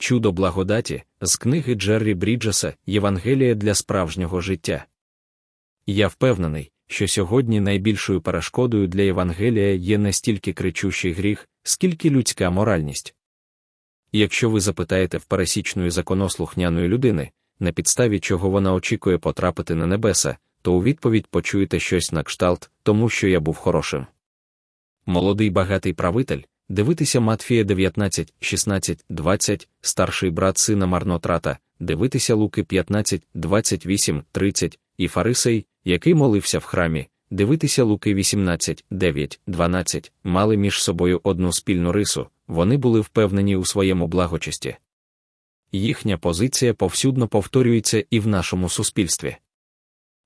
Чудо благодаті з книги Джеррі Бріджеса Євангелія для справжнього життя. Я впевнений, що сьогодні найбільшою перешкодою для Євангелія є не стільки кричущий гріх, скільки людська моральність. Якщо ви запитаєте в пересічної законослухняної людини, на підставі чого вона очікує потрапити на небеса, то у відповідь почуєте щось на кшталт, тому що я був хорошим. Молодий багатий правитель, дивитися Матфія 19, 16, 20, старший брат сина марнотрата, дивитися Луки 15, 28, 30, і Фарисей, який молився в храмі, дивитися Луки 18, 9, 12, мали між собою одну спільну рису, вони були впевнені у своєму благочесті. Їхня позиція повсюдно повторюється і в нашому суспільстві.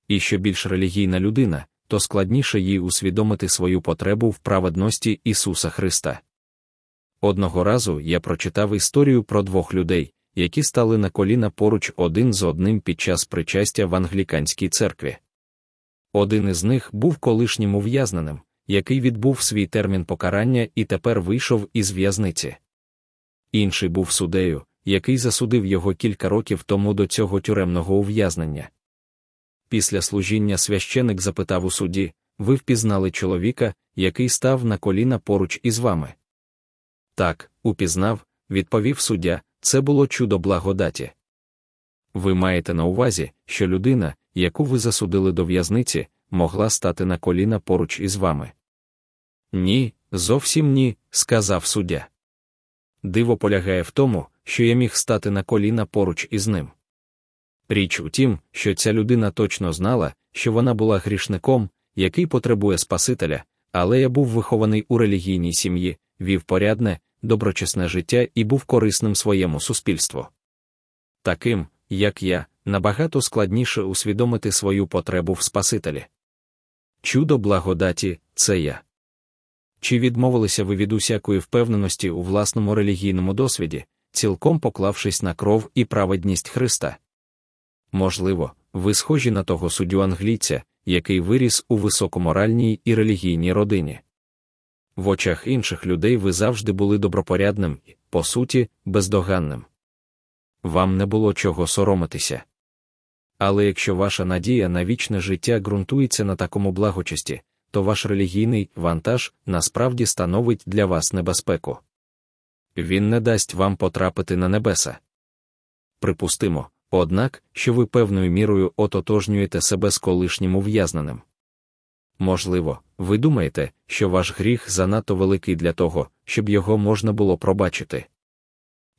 І що більш релігійна людина, то складніше їй усвідомити свою потребу в праведності Ісуса Христа. Одного разу я прочитав історію про двох людей, які стали на коліна поруч один з одним під час причастя в англіканській церкві. Один із них був колишнім ув'язненим, який відбув свій термін покарання і тепер вийшов із в'язниці. Інший був судею, який засудив його кілька років тому до цього тюремного ув'язнення. Після служіння священик запитав у суді ви впізнали чоловіка, який став на коліна поруч із вами. Так, упізнав, відповів суддя, це було чудо благодаті. Ви маєте на увазі, що людина, яку ви засудили до в'язниці, могла стати на коліна поруч із вами. Ні, зовсім ні, сказав суддя. Диво полягає в тому, що я міг стати на коліна поруч із ним. Річ у тім, що ця людина точно знала, що вона була грішником, який потребує Спасителя, але я був вихований у релігійній сім'ї, вів порядне, доброчесне життя і був корисним своєму суспільству. Таким, як я, набагато складніше усвідомити свою потребу в Спасителі. Чудо благодаті це я. Чи відмовилися ви від усякої впевненості у власному релігійному досвіді, цілком поклавшись на кров і праведність Христа? Можливо, ви схожі на того суддю англійця, який виріс у високоморальній і релігійній родині. В очах інших людей ви завжди були добропорядним і, по суті, бездоганним. Вам не було чого соромитися. Але якщо ваша надія на вічне життя ґрунтується на такому благочесті, то ваш релігійний вантаж насправді становить для вас небезпеку. Він не дасть вам потрапити на небеса. Припустимо, однак, що ви певною мірою ототожнюєте себе з колишнім ув'язненим. Можливо, ви думаєте, що ваш гріх занадто великий для того, щоб його можна було пробачити.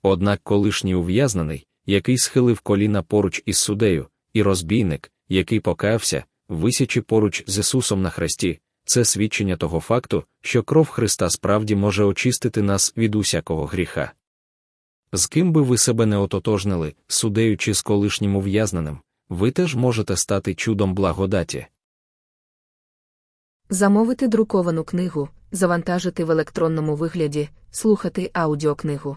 Однак колишній ув'язнений, який схилив коліна поруч із судею, і розбійник, який покаявся, висячи поруч з Ісусом на хресті, це свідчення того факту, що кров Христа справді може очистити нас від усякого гріха. З ким би ви себе не ототожнили, судеючи з колишнім ув'язненим, ви теж можете стати чудом благодаті. Замовити друковану книгу, завантажити в електронному вигляді, слухати аудіокнигу.